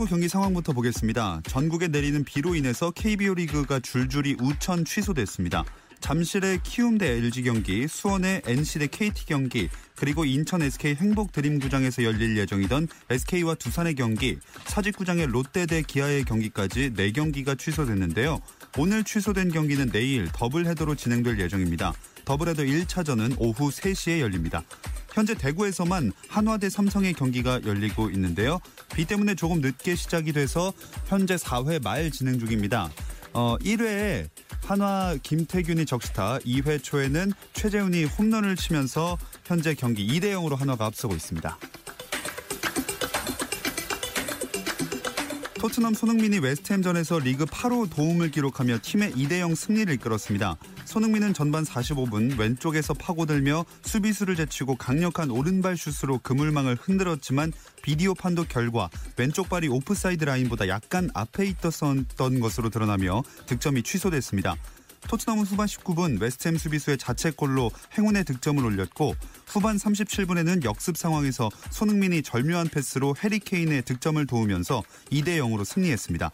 프로야구 경기 상황부터 보겠습니다. 전국에 내리는 비로 인해서 KBO 리그가 줄줄이 우천 취소됐습니다. 잠실의 키움 대 LG 경기, 수원의 NC 대 KT 경기, 그리고 인천 SK 행복 드림구장에서 열릴 예정이던 SK와 두산의 경기, 사직구장의 롯데 대 기아의 경기까지 4경기가 취소됐는데요. 오늘 취소된 경기는 내일 더블 헤더로 진행될 예정입니다. 더블 헤더 1차전은 오후 3시에 열립니다. 현재 대구에서만 한화 대 삼성의 경기가 열리고 있는데요. 비 때문에 조금 늦게 시작이 돼서 현재 4회 말 진행 중입니다. 어, 1회에 한화 김태균이 적시타, 2회 초에는 최재훈이 홈런을 치면서 현재 경기 2대 0으로 한화가 앞서고 있습니다. 토트넘 손흥민이 웨스트햄전에서 리그 8호 도움을 기록하며 팀의 2대0 승리를 이끌었습니다. 손흥민은 전반 45분 왼쪽에서 파고들며 수비수를 제치고 강력한 오른발 슛으로 그물망을 흔들었지만 비디오 판독 결과 왼쪽 발이 오프사이드 라인보다 약간 앞에 있었던 것으로 드러나며 득점이 취소됐습니다. 토트넘은 후반 19분 웨스트햄 수비수의 자책골로 행운의 득점을 올렸고 후반 37분에는 역습 상황에서 손흥민이 절묘한 패스로 해리 케인의 득점을 도우면서 2대 0으로 승리했습니다.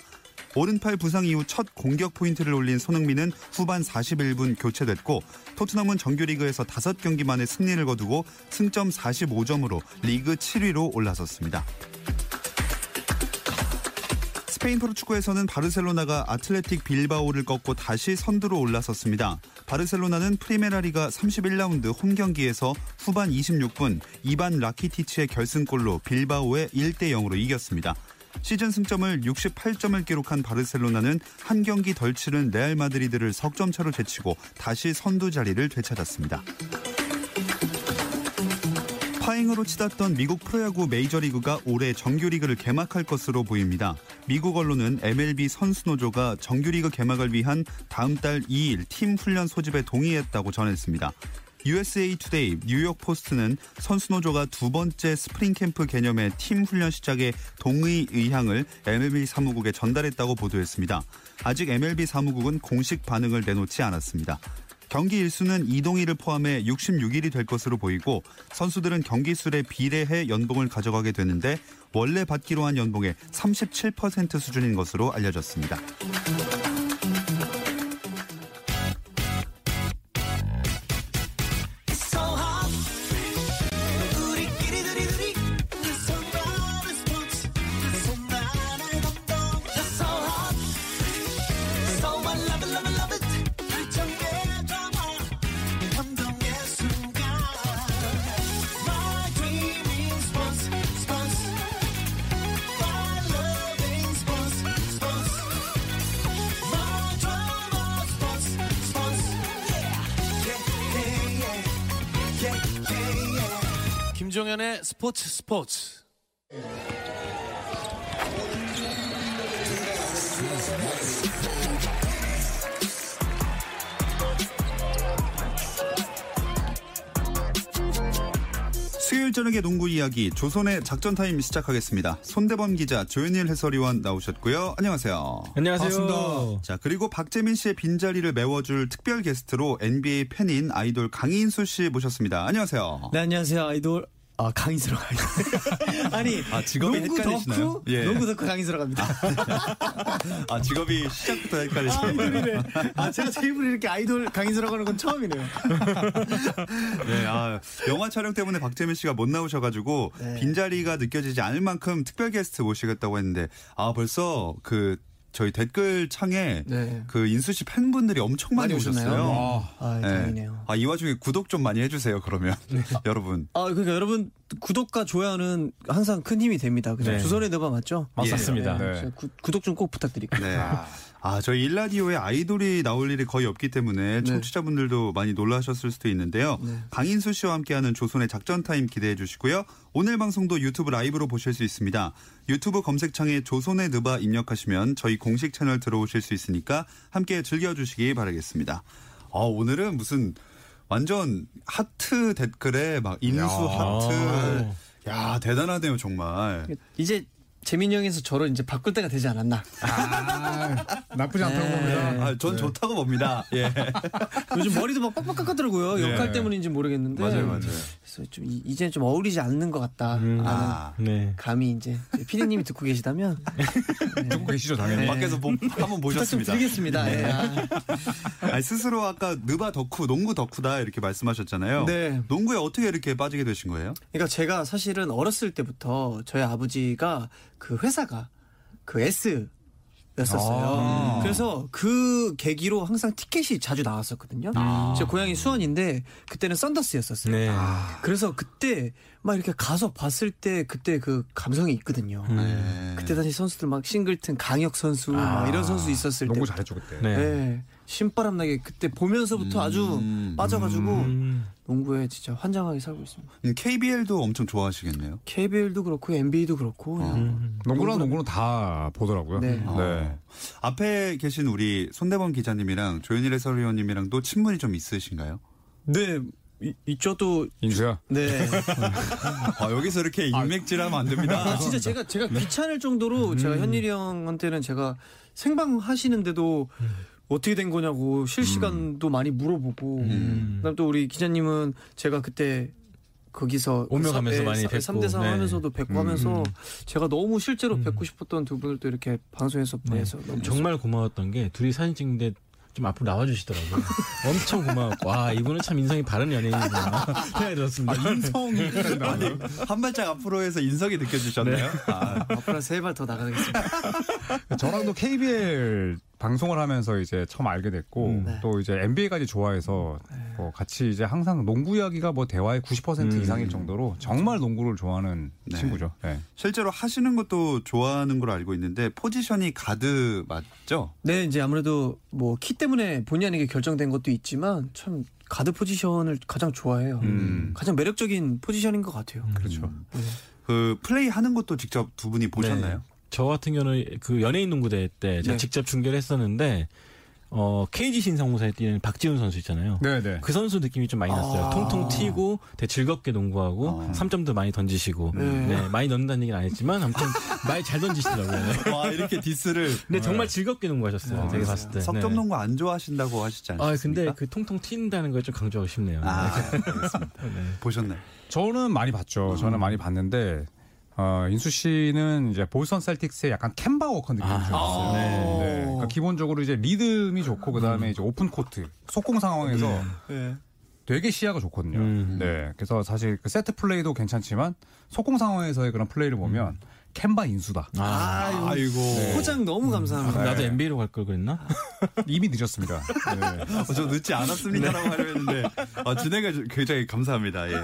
오른팔 부상 이후 첫 공격 포인트를 올린 손흥민은 후반 41분 교체됐고 토트넘은 정규리그에서 5경기 만에 승리를 거두고 승점 45점으로 리그 7위로 올라섰습니다. 스페인 프로축구에서는 바르셀로나가 아틀레틱 빌바오를 꺾고 다시 선두로 올라섰습니다. 바르셀로나는 프리메라리가 31라운드 홈 경기에서 후반 26분 이반 라키티치의 결승골로 빌바오에 1대 0으로 이겼습니다. 시즌 승점을 68점을 기록한 바르셀로나는 한 경기 덜 치른 레알 마드리드를 석점 차로 제치고 다시 선두 자리를 되찾았습니다. 파행으로 치닫던 미국 프로야구 메이저리그가 올해 정규리그를 개막할 것으로 보입니다. 미국 언론은 MLB 선수노조가 정규리그 개막을 위한 다음 달 2일 팀 훈련 소집에 동의했다고 전했습니다. USA 투데이, 뉴욕 포스트는 선수노조가 두 번째 스프링 캠프 개념의 팀 훈련 시작에 동의 의향을 MLB 사무국에 전달했다고 보도했습니다. 아직 MLB 사무국은 공식 반응을 내놓지 않았습니다. 경기 일수는 이동일을 포함해 66일이 될 것으로 보이고 선수들은 경기 수에 비례해 연봉을 가져가게 되는데 원래 받기로 한 연봉의 37% 수준인 것으로 알려졌습니다. 김종현의 스포츠 스포츠. 수요일 저녁의 농구 이야기 조선의 작전 타임 시작하겠습니다. 손대범 기자, 조현일 해설위원 나오셨고요. 안녕하세요. 안녕하세요. 자 그리고 박재민 씨의 빈자리를 메워줄 특별 게스트로 NBA 팬인 아이돌 강인수 씨 모셨습니다. 안녕하세요. 네, 안녕하세요. 아이돌. 아, 강인수로 가요. 아니, 아, 직업이 농구 헷갈리시나요? 덕후, 예. 농구 덕후 강인수로 갑니다. 아 직업이 시작부터 헷갈리시네요. 아이돌이네. 아, 제가 제 입으로 이렇게 아이돌 강인수로 가는 건 처음이네요. 네, 아, 영화 촬영 때문에 박재민 씨가 못 나오셔가지고 네. 빈 자리가 느껴지지 않을 만큼 특별 게스트 모시겠다고 했는데 아 벌써 그 저희 댓글 창에 네. 그 인수 씨 팬분들이 엄청 많이, 많이? 오셨어요. 아, 네. 다행이네요. 아, 이 와중에 구독 좀 많이 해주세요, 그러면. 여러분. 아, 그러니까 여러분 구독과 좋아요는 항상 큰 힘이 됩니다. 그죠? 네. 조선의 느바 맞죠? 맞습니다. 네. 네. 그래서 구, 구독 좀 꼭 부탁드릴게요. 네. 아, 저희 일라디오에 아이돌이 나올 일이 거의 없기 때문에 청취자분들도 많이 놀라셨을 수도 있는데요. 네. 강인수 씨와 함께하는 조선의 작전 타임 기대해 주시고요. 오늘 방송도 유튜브 라이브로 보실 수 있습니다. 유튜브 검색창에 조선의 느바 입력하시면 저희 공식 채널 들어오실 수 있으니까 함께 즐겨주시기 바라겠습니다. 아, 오늘은 무슨 완전 하트 댓글에 막 인수 하트. 야, 대단하네요, 정말. 이제 재민이 형에서 저를 이제 바꿀 때가 되지 않았나. 아, 나쁘지 않다고 네. 봅니다. 아, 전 좋다고 봅니다. 예. 요즘 머리도 막 빡빡 깎아더라고요. 역할 때문인지 모르겠는데. 맞아요, 맞아요. 그래서 좀 이- 이제는 좀 어울리지 않는 것 같다. 음. 라는 아. 네. 감이 이제 피디님이 듣고 계시다면 듣고 계시죠, 당연히. 밖에서 보- 한번 부탁 좀 보셨습니다. 드리겠습니다. 예. 아, 스스로 아까 느바 덕후, 농구 덕후다 이렇게 말씀하셨잖아요. 네. 농구에 어떻게 이렇게 빠지게 되신 거예요? 그러니까 제가 사실은 어렸을 때부터 저희 아버지가 그 회사가 그 S 였었어요. 아. 그래서 그 계기로 항상 티켓이 자주 나왔었거든요. 제 고향이 수원인데 그때는 썬더스였었어요. 네. 그래서 그때 막 이렇게 가서 봤을 때 그때 그 감성이 있거든요. 네. 그때 당시 선수들 막 싱글튼 강혁 선수 막 이런 선수 있었을 때 농구 잘했죠, 그때. 네. 네. 신바람 나게 그때 보면서부터 아주 음. 빠져가지고 음. 농구에 진짜 환장하게 살고 있습니다. 음, KBL도 엄청 좋아하시겠네요. KBL도 그렇고 NBA도 그렇고 음. 농구랑 농구는 다 보더라고요. 네. 어. 앞에 계신 우리 손대범 기자님이랑 조현일 해설위원님이랑도 친분이 좀 있으신가요? 네 이- 또 인수야. 네. 아, 여기서 이렇게 인맥질하면 안 됩니다. 아, 진짜 제가 제가 귀찮을 정도로 제가 현일이 형한테는 제가 생방 하시는데도 어떻게 된 거냐고 실시간도 많이 물어보고 그다음 또 우리 기자님은 제가 그때 거기서 오며 가면서 많이 뵙고. 3대 3 네. 하면서도 뵙고 하면서 제가 너무 실제로 뵙고 싶었던 두 분을 또 이렇게 방송에서 보내서 너무 정말 고마웠던 게 둘이 사진 찍는데 좀 앞으로 나와주시더라고요. 엄청 고마웠고, 와, 이분은 참 인성이 바른 연예인이구나. 생각이 들었습니다. 인성이 아니, 한 발짝 앞으로 해서 인석이 느껴지셨나요? 아, 앞으로 세 발 더 나가겠습니다. 저랑도 KBL 방송을 하면서 이제 처음 알게 됐고 네. 또 이제 NBA까지 좋아해서 뭐 같이 이제 항상 농구 이야기가 뭐 대화의 90% 음. 이상일 정도로 정말 농구를 좋아하는 네. 친구죠. 네. 실제로 하시는 것도 좋아하는 걸로 알고 있는데 포지션이 가드 맞죠? 네, 이제 아무래도 뭐 키 때문에 본의 아니게 결정된 것도 있지만 참 가드 포지션을 가장 좋아해요. 음. 가장 매력적인 포지션인 것 같아요. 그렇죠. 그 플레이 하는 것도 직접 두 분이 보셨나요? 네. 저 같은 경우는 그 연예인 농구대회 때 제가 네. 직접 중계를 했었는데, 어, KGC 인삼공사에 뛰는 박지훈 선수 있잖아요. 네, 네. 그 선수 느낌이 좀 많이 났어요. 아. 통통 튀고 되게 즐겁게 농구하고 아. 3점도 많이 던지시고 네. 네, 많이 넣는다는 얘기는 안 했지만 아무튼 많이 잘 던지시더라고요. 네. 와 이렇게 디스를 근데 정말 즐겁게 농구하셨어요. 제가 봤을 때. 석점 네. 농구 안 좋아하신다고 하시지 않습니까? 아 근데 그 통통 튄다는 걸 좀 강조하고 싶네요. 아, 알겠습니다. 네. 보셨나요? 저는 많이 봤죠. 음. 저는 많이 봤는데 어, 인수 씨는 이제 보스턴 셀틱스의 약간 켐바 워커 느낌이 좀 있어요. 네. 네. 그러니까 기본적으로 이제 리듬이 좋고 그다음에 이제 open court 속공 상황에서 네. 되게 시야가 좋거든요. 음. 네. 그래서 사실 그 세트 플레이도 괜찮지만 속공 상황에서의 그런 플레이를 보면 켐바 인수다. 아, 아이고. 포장 너무 감사합니다. 나도 NBA로 갈 걸 그랬나? 이미 늦었습니다. 네. 어, 저 늦지 않았습니다라고 하려 했는데 아, 진행해 주 굉장히 감사합니다. 예.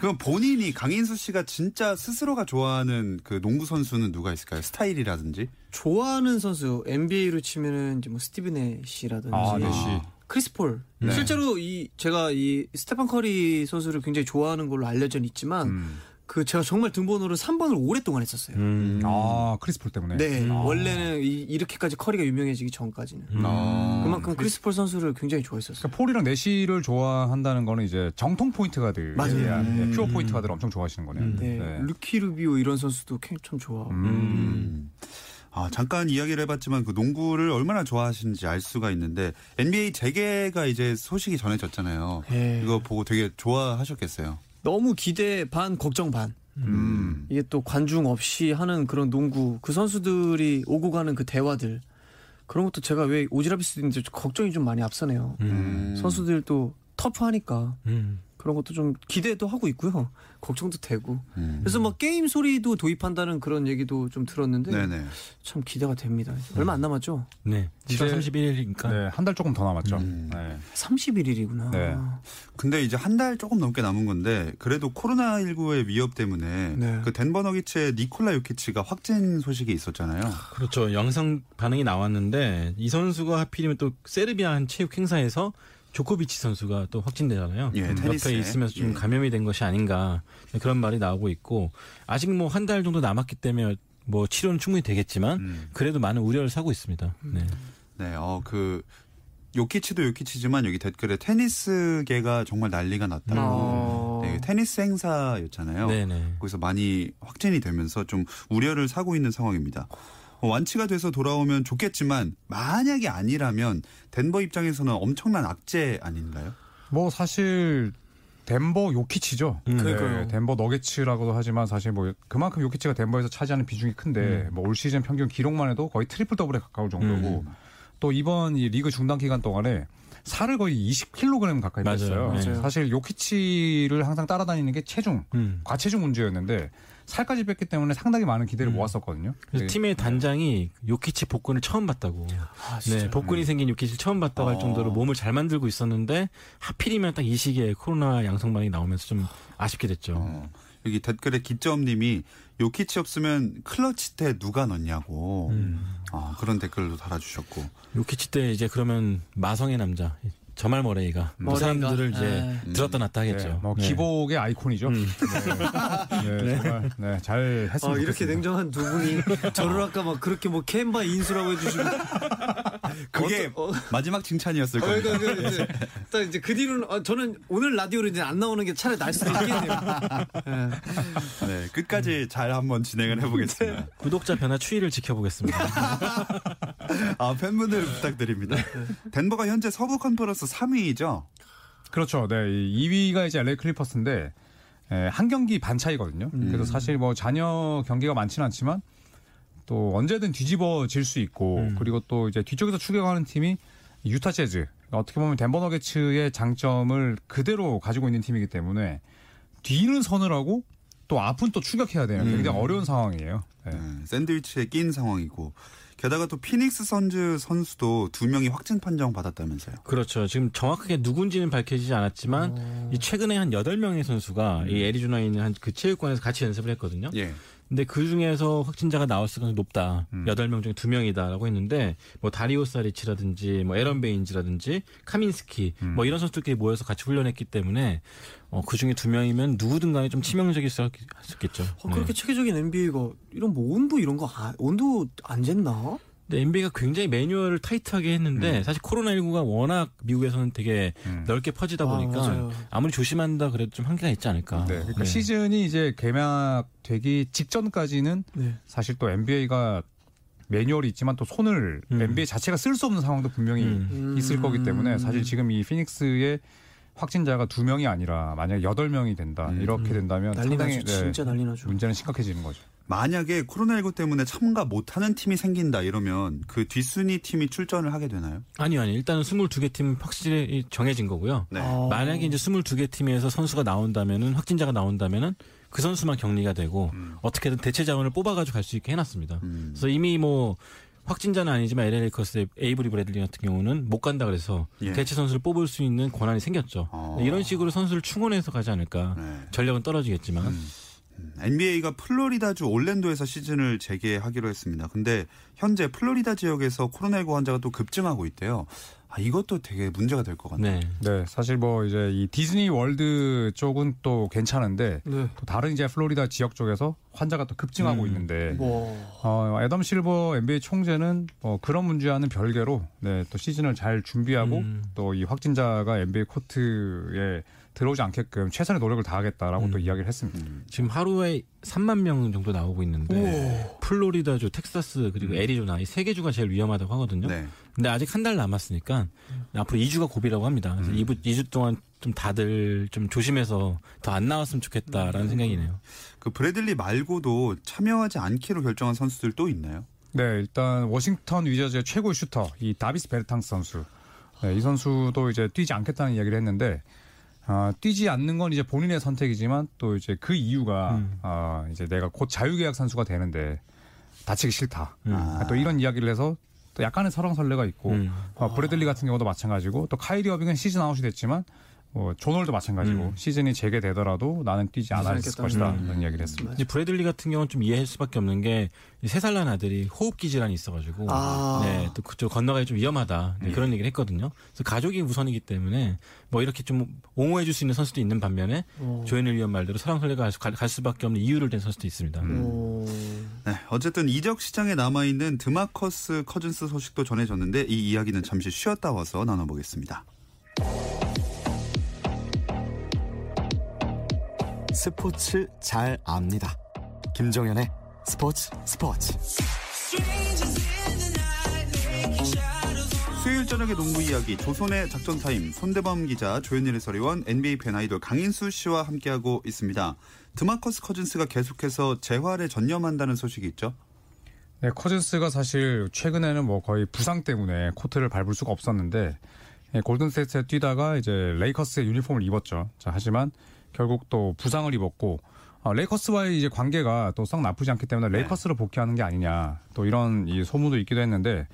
그럼 본인이 강인수 씨가 진짜 스스로가 좋아하는 그 농구 선수는 누가 있을까요? 스타일이라든지? 좋아하는 선수 NBA로 치면은 이제 뭐 스티브 내쉬라든지 아, 네, 씨. 크리스 폴. 네. 실제로 이 제가 이 스테판 커리 선수를 굉장히 좋아하는 걸로 알려져 있지만 음. 그 제가 정말 등번호를 3번을 오랫동안 했었어요. 음. 아, 크리스 폴 때문에. 네, 원래는 이, 이렇게까지 커리가 유명해지기 전까지는 아. 그만큼 크리스 폴 선수를 굉장히 좋아했었어요. 그러니까 폴이랑 내시를 좋아한다는 거는 이제 정통 포인트 가드, 맞아요. 예, pure 포인트 가드를 엄청 좋아하시는 거네요. 네, 네. 리키 루비오 이런 선수도 참- 참 좋아하고. 음. 아, 잠깐 이야기를 해봤지만 그 농구를 얼마나 좋아하시는지 알 수가 있는데 NBA 재개가 이제 소식이 전해졌잖아요. 예. 이거 보고 되게 좋아하셨겠어요. 너무 기대 반 걱정 반. 음. 이게 또 관중 없이 하는 그런 농구 그 선수들이 오고 가는 그 대화들 그런 것도 제가 왜 오지랖일 수도 있는데 좀 걱정이 좀 많이 앞서네요. 음. 선수들도 터프하니까 음. 그런 것도 좀 기대도 하고 있고요. 걱정도 되고. 음. 그래서 뭐 게임 소리도 도입한다는 그런 얘기도 좀 들었는데 네네. 참 기대가 됩니다. 얼마 안 남았죠? 네. 7월 31일이니까 네, 한 달 조금 더 남았죠. 음. 네. 31일이구나. 네. 근데 이제 한 달 조금 넘게 남은 건데 그래도 코로나19의 위협 때문에 네. 그 덴버 너기츠의 니콜라 요키치가 확진 소식이 있었잖아요. 그렇죠. 영상 반응이 나왔는데 이 선수가 하필이면 또 세르비아 한 체육 행사에서 조코비치 선수가 또 확진되잖아요. 예, 음, 테니스에. 옆에 있으면서 좀 예. 감염이 된 것이 아닌가 그런 말이 나오고 있고 아직 뭐 한 달 정도 남았기 때문에 뭐 치료는 충분히 되겠지만 음. 그래도 많은 우려를 사고 있습니다. 네. 네, 어, 그, 요키치도 요키치지만 여기 댓글에 테니스계가 정말 난리가 났다고. 어. 네, 테니스 행사였잖아요. 네네. 거기서 많이 확진이 되면서 좀 우려를 사고 있는 상황입니다. 어, 완치가 돼서 돌아오면 좋겠지만 만약에 아니라면 덴버 입장에서는 엄청난 악재 아닌가요? 뭐 사실 덴버 요키치죠. 음. 그러니까요. 덴버 너게츠라고도 하지만 사실 뭐 그만큼 요키치가 덴버에서 차지하는 비중이 큰데 뭐 올 시즌 평균 기록만 해도 거의 트리플 더블에 가까울 정도고 또 이번 이 리그 중단 기간 동안에 살을 거의 20kg 가까이. 맞아요. 사실 요키치를 항상 따라다니는 게 체중, 음. 과체중 문제였는데 살까지 뺐기 때문에 상당히 많은 기대를 모았었거든요. 그래서 네. 팀의 단장이 요키치 복근을 처음 봤다고. 아, 네, 복근이 생긴 요키치를 처음 봤다고 할 어. 정도로 몸을 잘 만들고 있었는데 하필이면 딱 이 시기에 코로나 양성반이 나오면서 좀 아쉽게 됐죠. 어, 여기 댓글에 기점님이 요키치 없으면 클러치 때 누가 넣냐고 음. 아, 그런 댓글도 달아주셨고 요키치 때 이제 그러면 마성의 남자 저말 머레이가 또 머레이가. 사람들을 이제 음. 들었다 놨다 하겠죠. 네, 뭐 네. 기복의 아이콘이죠. 음. 네, 네, 정말 네, 잘 아, 했으면 이렇게. 냉정한 두 분이 저를 아까 막 그렇게 뭐 캔바 인수라고 해주시고 그게 어, 마지막 칭찬이었을 어, 겁니다. 그러니까 그 이제 딱 이제 그 뒤로는 아, 저는 오늘 라디오로 이제 안 나오는 게 차라리 날 수도 있겠네요. 예. 네, 끝까지 잘 한번 진행을 해보겠습니다. 구독자 변화 추이를 지켜보겠습니다. 아, 팬분들 부탁드립니다. 덴버가 현재 서부 컨퍼런스 3위죠. 그렇죠. 네, 이 2위가 이제 LA 클리퍼스인데 에, 한 경기 반 차이거든요. 그래서 사실 뭐 잔여 경기가 많지는 않지만 또 언제든 뒤집어질 수 있고 그리고 또 이제 뒤쪽에서 추격하는 팀이 유타 재즈 어떻게 보면 덴버 너게츠의 장점을 그대로 가지고 있는 팀이기 때문에 뒤는 서늘하고 또 앞은 또 추격해야 되는 굉장히 어려운 상황이에요. 네. 네, 샌드위치에 낀 상황이고 게다가 또 피닉스 선즈 선수도 두 명이 확진 판정 받았다면서요. 그렇죠. 지금 정확하게 누군지는 밝혀지지 않았지만 이 최근에 한 8명의 선수가 이 애리조나에 있는 한 그 체육관에서 같이 연습을 했거든요. 예. 근데 그 중에서 확진자가 나올 가능성이 높다. 여덟 명 중에 두명이다라고 했는데 뭐 다리오 사리치라든지 뭐 에런 베인즈라든지 카민스키 뭐 이런 선수들끼리 모여서 같이 훈련했기 때문에 어, 그 중에 두 명이면 누구든 간에 좀 치명적일 수 있겠죠. 어, 그렇게 체계적인 NBA가 이런 뭐 온도 이런 거 아, 온도 안 쟀나? 근데 NBA가 굉장히 매뉴얼을 타이트하게 했는데 사실 코로나19가 워낙 미국에서는 되게 음. 넓게 퍼지다 아, 보니까 맞아요. 아무리 조심한다 그래도 좀 한계가 있지 않을까. 네, 그러니까 네. 시즌이 이제 개막되기 직전까지는 네. 사실 또 NBA가 매뉴얼이 있지만 또 손을 음. NBA 자체가 쓸 수 없는 상황도 분명히 음. 있을 거기 때문에 사실 지금 이 피닉스의 확진자가 두 명이 아니라 만약 여덟 명이 된다 음. 이렇게 된다면 난리 상당히 나죠. 네, 진짜 난리 나죠. 문제는 심각해지는 거죠. 만약에 코로나19 때문에 참가 못하는 팀이 생긴다 이러면 그 뒷순위 팀이 출전을 하게 되나요? 아니요, 아니요. 일단은 22개 팀 확실히 정해진 거고요. 네. 아. 만약에 이제 22개 팀에서 선수가 나온다면은 확진자가 나온다면은 그 선수만 격리가 되고 어떻게든 대체 자원을 뽑아가지고 갈 수 있게 해놨습니다. 음. 그래서 이미 뭐 확진자는 아니지만 LA 레이커스의 에이브리 브래들리 같은 경우는 못 간다 그래서 예. 대체 선수를 뽑을 수 있는 권한이 생겼죠. 어. 이런 식으로 선수를 충원해서 가지 않을까. 네. 전력은 떨어지겠지만 NBA가 플로리다주 올랜도에서 시즌을 재개하기로 했습니다. 근데 현재 플로리다 지역에서 코로나19 환자가 또 급증하고 있대요. 아, 이것도 되게 문제가 될 것 같네요. 네. 네, 사실 뭐 이제 이 디즈니 월드 쪽은 또 괜찮은데 네. 또 다른 이제 플로리다 지역 쪽에서 환자가 또 급증하고 음. 있는데 뭐 어, 애덤 실버 NBA 총재는 뭐 그런 문제와는 별개로 네, 또 시즌을 잘 준비하고 음. 또 이 확진자가 NBA 코트에 들어오지 않게끔 최선의 노력을 다하겠다라고 음. 또 이야기를 했습니다. 지금 하루에 3만 명 정도 나오고 있는데 플로리다주, 텍사스 그리고 애리조나 이 세 개 주가 제일 위험하다고 하거든요. 네. 근데 아직 한 달 남았으니까 앞으로 2주가 고비라고 합니다. 그래서 2주, 2주 동안 좀 다들 좀 조심해서 더 안 나왔으면 좋겠다라는 생각이네요. 그 브래들리 말고도 참여하지 않기로 결정한 선수들 또 있나요? 네, 일단 워싱턴 위저즈의 최고의 슈터 이 다비스 베르탕스 선수. 네, 이 선수도 이제 뛰지 않겠다는 이야기를 했는데 아, 뛰지 않는 건 이제 본인의 선택이지만 또 이제 그 이유가 음. 아, 이제 내가 곧 자유계약 선수가 되는데 다치기 싫다. 음. 아, 또 이런 이야기를 해서 또 약간의 설왕설래가 있고 음. 어, 브래들리 같은 경우도 마찬가지고 또 카이리 어빙은 시즌 아웃이 됐지만 어, 조널도 마찬가지고 음. 시즌이 재개되더라도 나는 뛰지 않았을. 것이다 음. 이런 이야기를 했습니다. 이제 브래들리 같은 경우는 좀 이해할 수밖에 없는 게 세 살 난 아들이 호흡기 질환이 있어가지고 아. 네, 또 그쪽 건너가기 좀 위험하다 네, 그런 얘기를 했거든요. 그래서 가족이 우선이기 때문에 뭐 이렇게 좀 옹호해줄 수 있는 선수도 있는 반면에 어. 조현일 위원 말대로 사랑설레가 갈, 수- 수밖에 없는 이유를 댄 선수도 있습니다. 오. 네, 어쨌든 이적 시장에 남아 있는 드마커스 커즌스 소식도 전해졌는데 이 이야기는 잠시 쉬었다 와서 나눠보겠습니다. 스포츠 잘 압니다. 김정현의 스포츠 스포츠. 수요일 저녁의 농구 이야기 조손의 작전 타임 손대범 기자 조현일 해설위원 NBA 팬 아이돌 강인수 씨와 함께하고 있습니다. 드마커스 커즌스가 계속해서 재활에 전념한다는 소식이 있죠. 네, 커즌스가 사실 최근에는 뭐 거의 부상 때문에 코트를 밟을 수가 없었는데 예, 골든스테이트에 뛰다가 이제 레이커스의 유니폼을 입었죠. 자, 하지만 결국 또 부상을 입었고 어, 레이커스와의 이제 관계가 또 썩 나쁘지 않기 때문에 레이커스로 복귀하는 게 아니냐 또 이런 이 소문도 있기도 했는데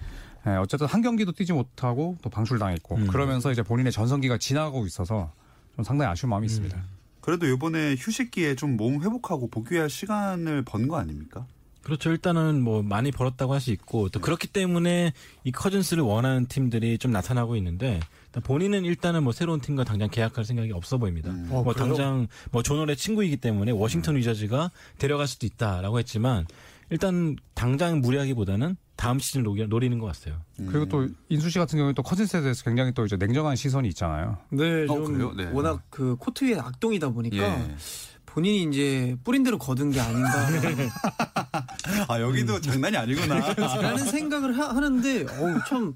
예, 어쨌든 한 경기도 뛰지 못하고 또 방출당했고 음. 그러면서 이제 본인의 전성기가 지나가고 있어서 좀 상당히 아쉬운 마음이 있습니다. 그래도 이번에 휴식기에 좀 몸 회복하고 복귀할 시간을 번 거 아닙니까? 그렇죠. 일단은 뭐 많이 벌었다고 할 수 있고 또 그렇기 때문에 이 커즌스를 원하는 팀들이 좀 나타나고 있는데 일단 본인은 일단은 뭐 새로운 팀과 당장 계약할 생각이 없어 보입니다. 어, 뭐 그래요? 당장 뭐 조널의 친구이기 때문에 워싱턴 위저즈가 데려갈 수도 있다라고 했지만 일단 당장 무리하기보다는 다음 시즌 노리- 노리는 것 같아요. 그리고 또 인수 씨 같은 경우는 또 커즌스에 대해서 굉장히 또 이제 냉정한 시선이 있잖아요. 네, 어, 좀? 네. 워낙 그 코트 위에 악동이다 보니까 예. 본인이 이제 뿌린 대로 거둔 게 아닌가. 아 여기도 장난이 아니구나. 라는 생각을 하, 하는데 어우 참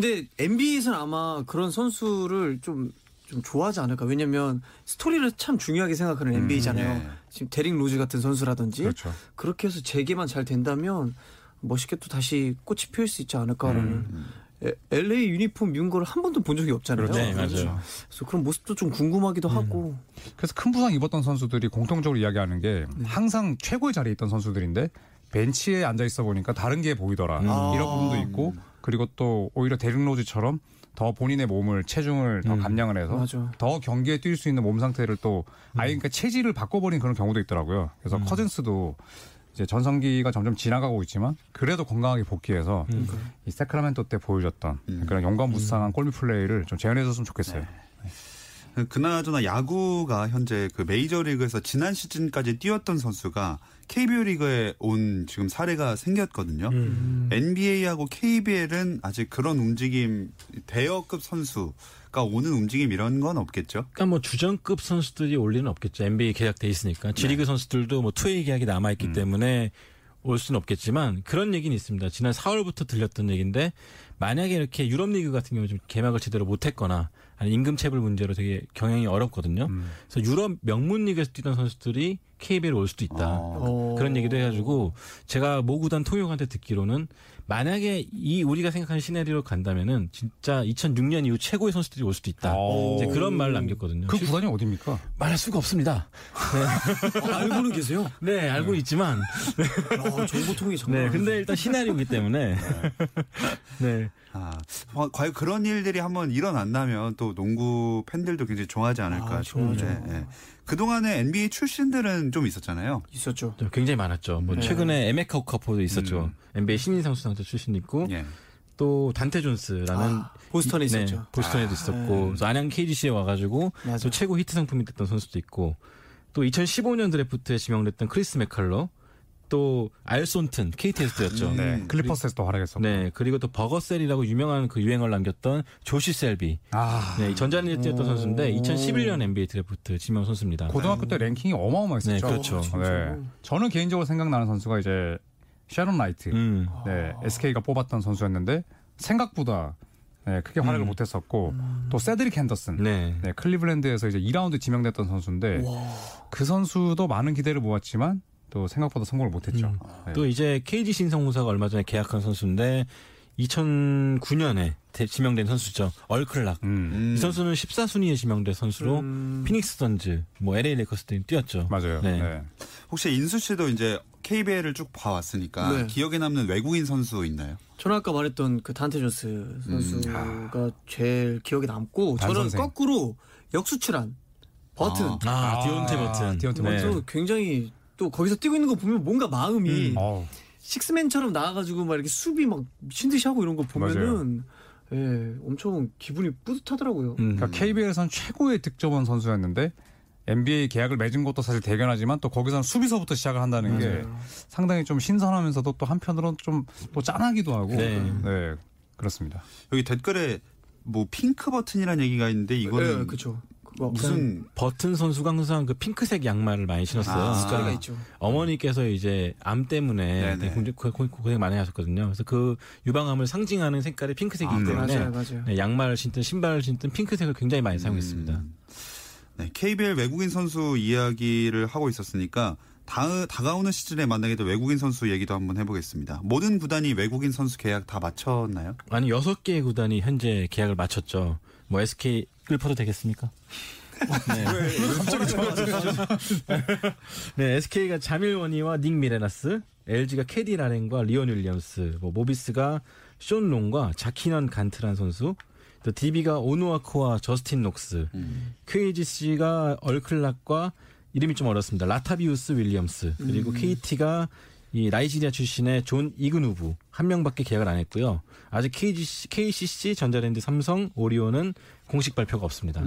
근데 NBA에서는 아마 그런 선수를 좀 좀 좋아하지 않을까 왜냐면 스토리를 참 중요하게 생각하는 NBA잖아요 네. 지금 데릭 로즈 같은 선수라든지 그렇죠. 그렇게 해서 재개만 잘 된다면 멋있게 또 다시 꽃이 피울 수 있지 않을까라는 에- LA 유니폼 입은 거를 한 번도 본 적이 없잖아요 네, 맞아요. 그래서 그런 모습도 좀 궁금하기도 하고 그래서 큰 부상 입었던 선수들이 공통적으로 이야기하는 게 네. 항상 최고의 자리에 있던 선수들인데 벤치에 앉아 있어 보니까 다른 게 보이더라 아. 이런 부분도 있고 그리고 또 오히려 데릭 로즈처럼 더 본인의 몸을 체중을 더 음. 감량을 해서 맞아 더 경기에 뛸 수 있는 몸 상태를 또 아예 그러니까 체질을 바꿔버린 그런 경우도 있더라고요. 그래서 커즌스도 이제 전성기가 점점 지나가고 있지만 그래도 건강하게 복귀해서 음. 이 세크라멘토 때 보여줬던 음. 그런 용감 무쌍한 골밑 플레이를 좀 재현해줬으면 좋겠어요. 그나저나 야구가 현재 그 메이저리그에서 지난 시즌까지 뛰었던 선수가 KBO 리그에 온 지금 사례가 생겼거든요. 음. NBA하고 KBL은 아직 그런 움직임 대여급 선수가 오는 움직임 이런 건 없겠죠. 그러니까 뭐 주전급 선수들이 올 리는 없겠죠. NBA 계약돼 있으니까. G리그 선수들도 뭐 투웨이 계약이 남아 있기 때문에 올 수는 없겠지만 그런 얘기는 있습니다. 지난 4월부터 들렸던 얘기인데 만약에 이렇게 유럽 리그 같은 경우 좀 개막을 제대로 못했거나 아니 임금 체불 문제로 되게 경영이 어렵거든요. 그래서 유럽 명문 리그에서 뛰던 선수들이 KBL에 올 수도 있다. 어. 그런 얘기도 해가지고 제가 모 구단 통역한테 듣기로는 만약에 이 우리가 생각하는 시나리오로 간다면은 진짜 2006년 이후 최고의 선수들이 올 수도 있다. 오. 이제 그런 말을 남겼거든요. 그 구단이 어디입니까? 말할 수가 없습니다. 어, 알고는 계세요 네, 알고 있지만. 어, 정보통이 정말 네, 근데 일단 시나리오이기 때문에. 네. 아, 어, 과연 그런 일들이 한번 일어난다면 또 농구 팬들도 굉장히 좋아하지 않을까 아, 싶은데 좋아하죠. 예. 그동안에 NBA 출신들은 좀 있었잖아요. 있었죠 좀 굉장히 많았죠. 뭐 네. 최근에 에메카 오카포도 있었죠. NBA 신인 선수 상대 출신 있고 예. 또 단테 존스라는 아, 보스턴에 네, 있었죠 보스턴에도 있었고 그래서 안양 KGC에 와가지고 맞아. 또 최고 히트 상품이 됐던 선수도 있고 또 2015년 드래프트에 지명됐던 크리스 맥칼러 또 알 손튼 KT에서 뛰었죠. 음. 네, 클리퍼스에서도 활약했었고. 네 그리고 또 버거셀이라고 유명한 그 유행어를 남겼던 조시 셀비 아, 네, 전자랜드에 뛰었던 선수인데 2011년 NBA 드래프트 지명 선수입니다. 고등학교 때 랭킹이 어마어마했었죠. 네, 그렇죠. 어, 진짜. 네. 저는 개인적으로 생각나는 선수가 이제 샤론 라이트. 음. 네, SK가 뽑았던 선수였는데 생각보다 네, 크게 활약을 음. 못했었고 또 세드릭 핸더슨. 네. 네, 클리블랜드에서 이제 2라운드 지명됐던 선수인데 그 선수도 많은 기대를 모았지만 또 생각보다 성공을 못했죠. 네. 또 이제 KGC 인삼공사가 얼마 전에 계약한 선수인데 2009년에 지명된 선수죠. 얼 클락. 음. 음. 이 선수는 14순위에 지명된 선수로 음. 피닉스 선즈, 뭐 LA 레이커스 등 뛰었죠. 맞아요. 네. 네. 혹시 인수 씨도 이제 KBL을 쭉 봐왔으니까 네. 기억에 남는 외국인 선수 있나요? 저는 아까 말했던 그 단테 존스 선수가 제일 기억에 남고 반 저는. 거꾸로 역수출한 버튼 아. 아, 디온테 버튼. 디온테 네. 버튼. 또 굉장히 또 거기서 뛰고 있는 거 보면 뭔가 마음이 어우, 식스맨처럼 나와가지고 막 이렇게 수비 막 미친 듯이 하고 이런 거 보면은 예 엄청 기분이 뿌듯하더라고요. 음. 그러니까 KBL에선 최고의 득점원 선수였는데 NBA 계약을 맺은 것도 사실 대견하지만 또 거기서는 수비서부터 시작을 한다는 게 맞아요. 상당히 좀 신선하면서도 또 한편으로는 좀 또 짠하기도 하고 네. 네, 그렇습니다. 여기 댓글에 뭐 핑크 버튼이라는 얘기가 있는데 이거는 예, 그렇죠. 그거 무슨 버튼 선수가 항상 그 핑크색 양말을 많이 신었어요. 아. 스토리가 그러니까 있죠. 어머니께서 이제 암 때문에 고- 고생 많이 하셨거든요. 그래서 그 유방암을 상징하는 색깔이 핑크색이기 아, 때문에 맞아요, 맞아요. 네, 양말을 신든 신발을 신든 핑크색을 굉장히 많이 사용했습니다. 음. 네, KBL 외국인 선수 이야기를 하고 있었으니까 다, 다가오는 시즌에 만나게 될 외국인 선수 얘기도 한번 해보겠습니다. 모든 구단이 외국인 선수 계약 다 마쳤나요? 아니 여섯 개의 구단이 현재 계약을 마쳤죠. 뭐 SK 읊어도 되겠습니까? 네. 네, SK가 자밀 워니와 닉 미네라스, LG가 캐디 라렌과 리온 윌리엄스, 뭐 모비스가 숀 롱과 자키넌 간트란 선수, 또 DB가 오누아코와 저스틴 녹스, KGC가 얼 클락과 이름이 좀 어렵습니다. 라타비우스 윌리엄스, 그리고 KT가 이 나이지리아 출신의 존 이그부누 한 명밖에 계약을 안 했고요. 아직 KGC, KCC, 전자랜드, 삼성, 오리온은 공식 발표가 없습니다.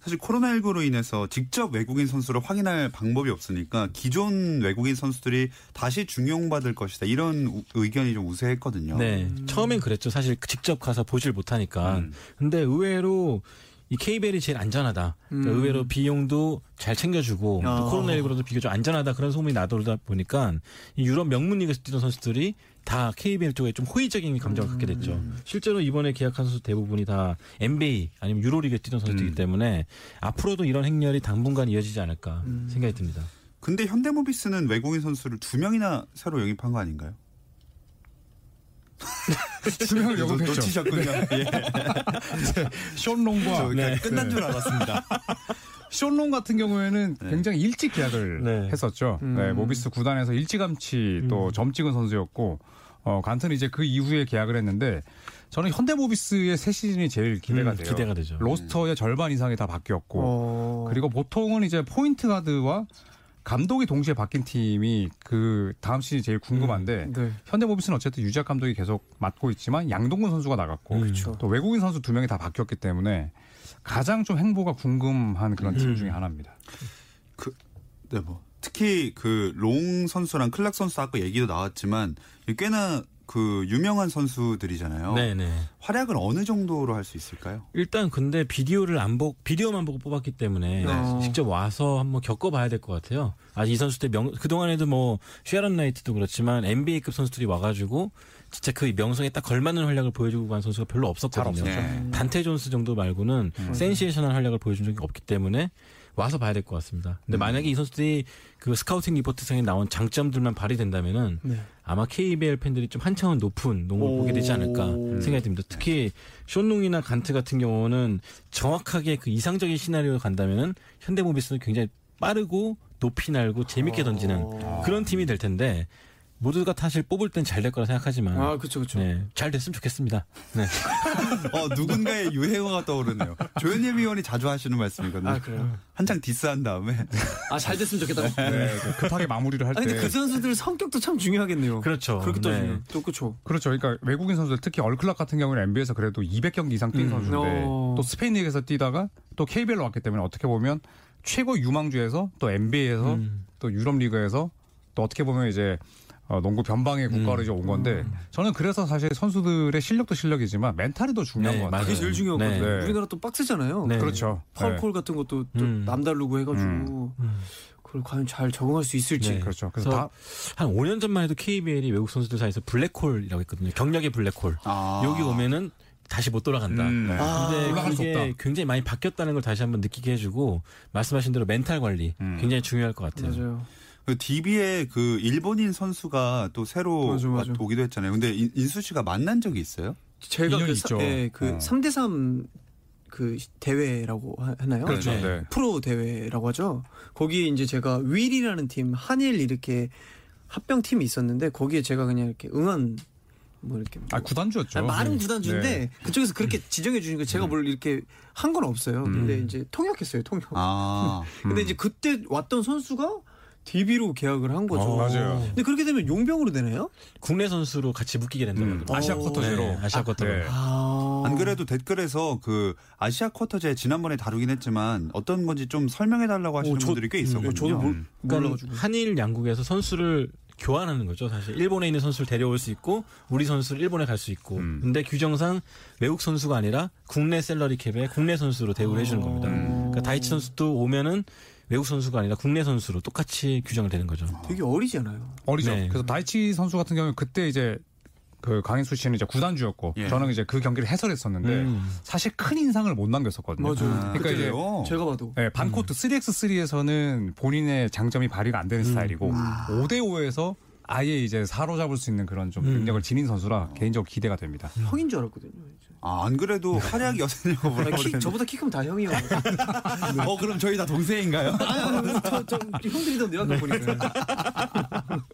사실 코로나19로 인해서 직접 외국인 선수를 확인할 방법이 없으니까 기존 외국인 선수들이 다시 중용받을 것이다. 이런 우- 의견이 좀 우세했거든요. 네, 처음엔 그랬죠. 사실 직접 가서 보질 못하니까. 음. 근데 의외로 이 KBL이 제일 안전하다. 그러니까 음. 의외로 비용도 잘 챙겨주고 아. 또 코로나19로도 비교적 안전하다 그런 소문이 나돌다 보니까 이 유럽 명문 리그에서 뛰던 선수들이 다 KBL 쪽에 좀 호의적인 감정을 갖게 됐죠. 음. 실제로 이번에 계약한 선수 대부분이 다 NBA 아니면 유로리그에 뛰던 선수들이기 음. 때문에 앞으로도 이런 행렬이 당분간 이어지지 않을까 음. 생각이 듭니다. 근데 현대모비스는 외국인 선수를 두 명이나 새로 영입한 거 아닌가요? 수명을 영입했죠. 놓치셨군요. 예. 쇼롱과 저 그냥 끝난 줄 알았습니다. 쇼롱 같은 경우에는 네. 굉장히 일찍 계약을 네. 했었죠. 음. 네, 모비스 구단에서 일찌감치 또점 찍은 선수였고 어, 간트는 이제 그 이후에 계약을 했는데 저는 현대모비스의 새 시즌이 제일 기대가 음, 돼요. 기대가 되죠. 로스터의 절반 이상이 다 바뀌었고 어. 그리고 보통은 이제 포인트 가드와 감독이 동시에 바뀐 팀이 그 다음 시즌이 제일 궁금한데 네. 현대모비스는 어쨌든 유작 감독이 계속 맡고 있지만 양동근 선수가 나갔고 음. 그렇죠. 또 외국인 선수 두 명이 다 바뀌었기 때문에 가장 좀 행보가 궁금한 그런 팀 음. 중에 하나입니다. 네, 뭐 특히 그 롱 선수랑 클락 선수 아까 얘기도 나왔지만 꽤나 그 유명한 선수들이잖아요. 네네. 활약을 어느 정도로 할 수 있을까요? 일단 근데 비디오를 안 보고 비디오만 보고 뽑았기 때문에 네. 직접 와서 한번 겪어봐야 될 것 같아요. 아이 선수들 명 그동안에도 뭐 쉐런 나이트도 그렇지만 NBA급 선수들이 와가지고 진짜 그 명성에 딱 걸맞는 활약을 보여주고 간 선수가 별로 없었거든요. 음. 단테 존스 정도 말고는 센세이션한 활약을 보여준 적이 없기 때문에 와서 봐야 될 것 같습니다. 근데 만약에 이 선수들이 그 스카우팅 리포트상에 나온 장점들만 발휘된다면은 네. 아마 KBL 팬들이 좀 한층은 높은 농구를 보게 되지 않을까 오. 생각이 듭니다. 특히 쇼농이나 간트 같은 경우는 정확하게 그 이상적인 시나리오로 간다면은 현대모비스는 굉장히 빠르고 높이 날고 재밌게 던지는 어. 그런 팀이 될 텐데 모두가 사실 뽑을 땐 잘 될 거라 생각하지만 아, 그렇죠, 그렇죠. 네, 잘 됐으면 좋겠습니다. 네. 어, 누군가의 유행어가 떠오르네요. 조현일 위원이 자주 하시는 말씀이거든요. 아, 그래요? 한창 디스한 다음에 아, 잘 됐으면 좋겠다고. 네, 급하게 마무리를 할 아, 때 근데 그 선수들 성격도 참 중요하겠네요. 그렇죠. 그렇게 네. 따지면 또 그렇죠. 그렇죠. 그러니까 외국인 선수들 특히 얼클락 같은 경우는 NBA에서 그래도 200경기 이상 뛴 음. 선수인데 어. 또 스페인 리그에서 뛰다가 또 KBL로 왔기 때문에 어떻게 보면 최고 유망주에서 또 NBA에서 음. 또 유럽 리그에서 또 어떻게 보면 이제 어, 농구 변방의 국가로 음. 이제 온 건데 저는 그래서 사실 선수들의 실력도 실력이지만 멘탈이 더 중요한 네, 것 같아요. 그게 제일 중요하거든요. 네. 우리나라 또 빡세잖아요. 네. 그렇죠. 파울콜 같은 것도 또 음. 남다르고 해가지고 음. 그걸 과연 잘 적응할 수 있을지. 네. 그렇죠. 그래서 그래서 다 한 5년 전만 해도 KBL이 외국 선수들 사이에서 블랙홀이라고 했거든요. 경력의 블랙홀. 아. 여기 오면은 다시 못 돌아간다. 음, 네. 아, 근데 그게. 굉장히 많이 바뀌었다는 걸 다시 한번 느끼게 해주고 말씀하신 대로 멘탈 관리 음. 굉장히 중요할 것 같아요. 맞아요. 그 DB에 그 일본인 선수가 또 새로 맞아, 맞아. 오기도 했잖아요. 근데 인- 인수 씨가 만난 적이 있어요? 제가 그, 사- 있죠. 예, 그 어. 3대3 그 대회라고 하- 하나요? 그렇죠. 네. 네. 프로 대회라고 하죠. 거기 이제 제가 윌이라는 팀, 한일 이렇게 합병 팀이 있었는데 거기에 제가 그냥 이렇게 응원 뭐 이렇게 뭐아 구단주였죠. 아니, 말은 네. 구단주인데 그쪽에서 그렇게 지정해 주니까 제가 뭘 이렇게 한 건 없어요. 근데 이제 통역했어요, 통역. 아, 근데 이제 그때 왔던 선수가 DB로 계약을 한 거죠. 어, 맞아요. 근데 그렇게 되면 용병으로 되나요? 국내 선수로 같이 묶이게 된다고 음, 하더라고요. 아시아 쿼터제로. 네, 아시아 쿼터로. 네. 아. 안 그래도 댓글에서 그 아시아 쿼터제 지난번에 다루긴 했지만 어떤 건지 좀 설명해 달라고 하시는 오, 저- 분들이 꽤 있었거든요. 저도 뭘, 그러니까 몰라가지고. 한일 양국에서 선수를 교환하는 거죠. 사실 일본에 있는 선수를 데려올 수 있고 우리 선수를 일본에 갈 수 있고. 음. 근데 규정상 외국 선수가 아니라 국내 셀러리 캡에 국내 선수로 대우를 해주는 겁니다. 그러니까 다이치 선수도 오면은 외국 선수가 아니라 국내 선수로 똑같이 규정을 되는 거죠. 되게 어리잖아요. 어리죠. 네. 그래서 다이치 선수 같은 경우는 그때 이제 그 강인수 씨는 이제 구단주였고 예. 저는 이제 그 경기를 해설했었는데 음. 사실 큰 인상을 못 남겼었거든요. 맞아요. 그러니까 이제? 제가 봐도. 네, 반코트 3x3에서는 본인의 장점이 발휘가 안 되는 스타일이고 5대 5에서 아예 이제 사로잡을 수 있는 그런 좀 능력을 지닌 선수라 개인적으로 기대가 됩니다. 형인 줄 알았거든요. 아, 안 그래도 어땠냐고 아니, 키, 물어보는데. 저보다 키 크면 다 형이요. 어, 그럼 저희 다 동생인가요? 아니, 아니, 저, 저, 형들이던데요, 아까 보니까.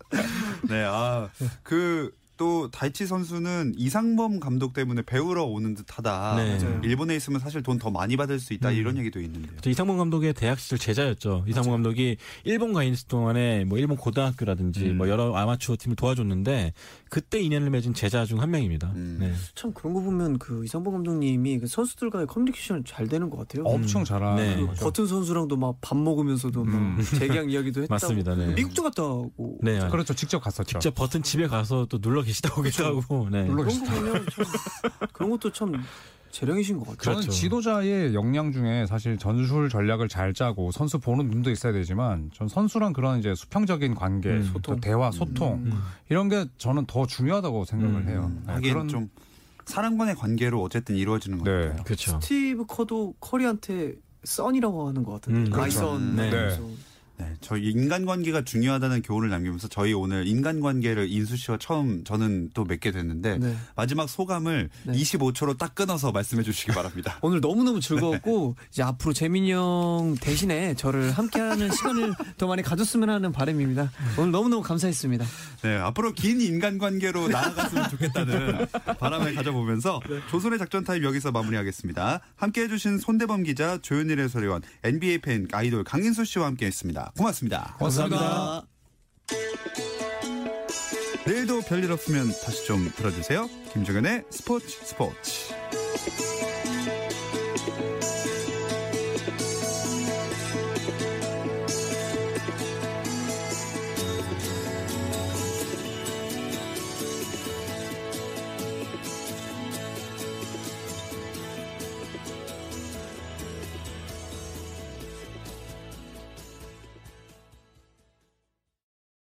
네, 아, 그, 또, 다이치 선수는 이상범 감독 때문에 배우러 오는 듯 하다. 네. 일본에 있으면 사실 돈 더 많이 받을 수 있다. 이런 얘기도 있는데요. 저 이상범 감독의 대학 시절 제자였죠. 이상범 감독이 일본 가 있을 동안에 뭐 일본 고등학교라든지 음. 뭐 여러 아마추어 팀을 도와줬는데 그때 인연을 맺은 제자 중 한 명입니다. 음. 네. 참 그런 거 보면 그 이상범 감독님이 그 선수들과의 커뮤니케이션이 잘 되는 것 같아요. 엄청 잘하는 네. 그. 버튼 선수랑도 막 밥 먹으면서도 막 음. 재계약 이야기도 했다고. 맞습니다, 네. 미국도 갔다 오고. 네. 그렇죠. 직접 갔었죠. 직접 버튼 집에 가서 또 눌러 계시 다 오기도 하고. 네. 그런 거 보면 참 그런 것도 참 재량이신 것 같아요. 저는 그렇죠. 지도자의 역량 중에 사실 전술 전략을 잘 짜고 선수 보는 눈도 있어야 되지만 전 선수랑 그런 이제 수평적인 관계, 음. 또 소통. 대화, 소통 음. 이런 게 저는 더 중요하다고 생각을 음. 해요. 음, 네, 그런- 좀 사람과의 관계로 어쨌든 이루어지는 네. 거니까요. 그렇죠. 스티브 커도 커리한테 써니라고 하는 것 같은데. 음, 그렇죠. 네. 그래서 네, 저희 인간관계가 중요하다는 교훈을 남기면서 저희 오늘 인간관계를 인수 씨와 처음 저는 또 맺게 됐는데 네. 마지막 소감을 네. 25초로 딱 끊어서 말씀해 주시기 바랍니다. 오늘 너무너무 즐거웠고 이제 앞으로 재민이 형 대신에 저를 함께하는 시간을 더 많이 가졌으면 하는 바람입니다. 오늘 너무너무 감사했습니다. 네, 앞으로 긴 인간관계로 나아갔으면 좋겠다는 바람을 가져보면서 조선의 작전 타임 여기서 마무리하겠습니다. 함께해 주신 손대범 기자, 조현일 해설위원, NBA 팬 아이돌 강인수 씨와 함께했습니다. 고맙습니다. 고맙습니다. 내일도 별일 없으면 다시 좀 들어주세요. 김종현의 스포츠 스포츠.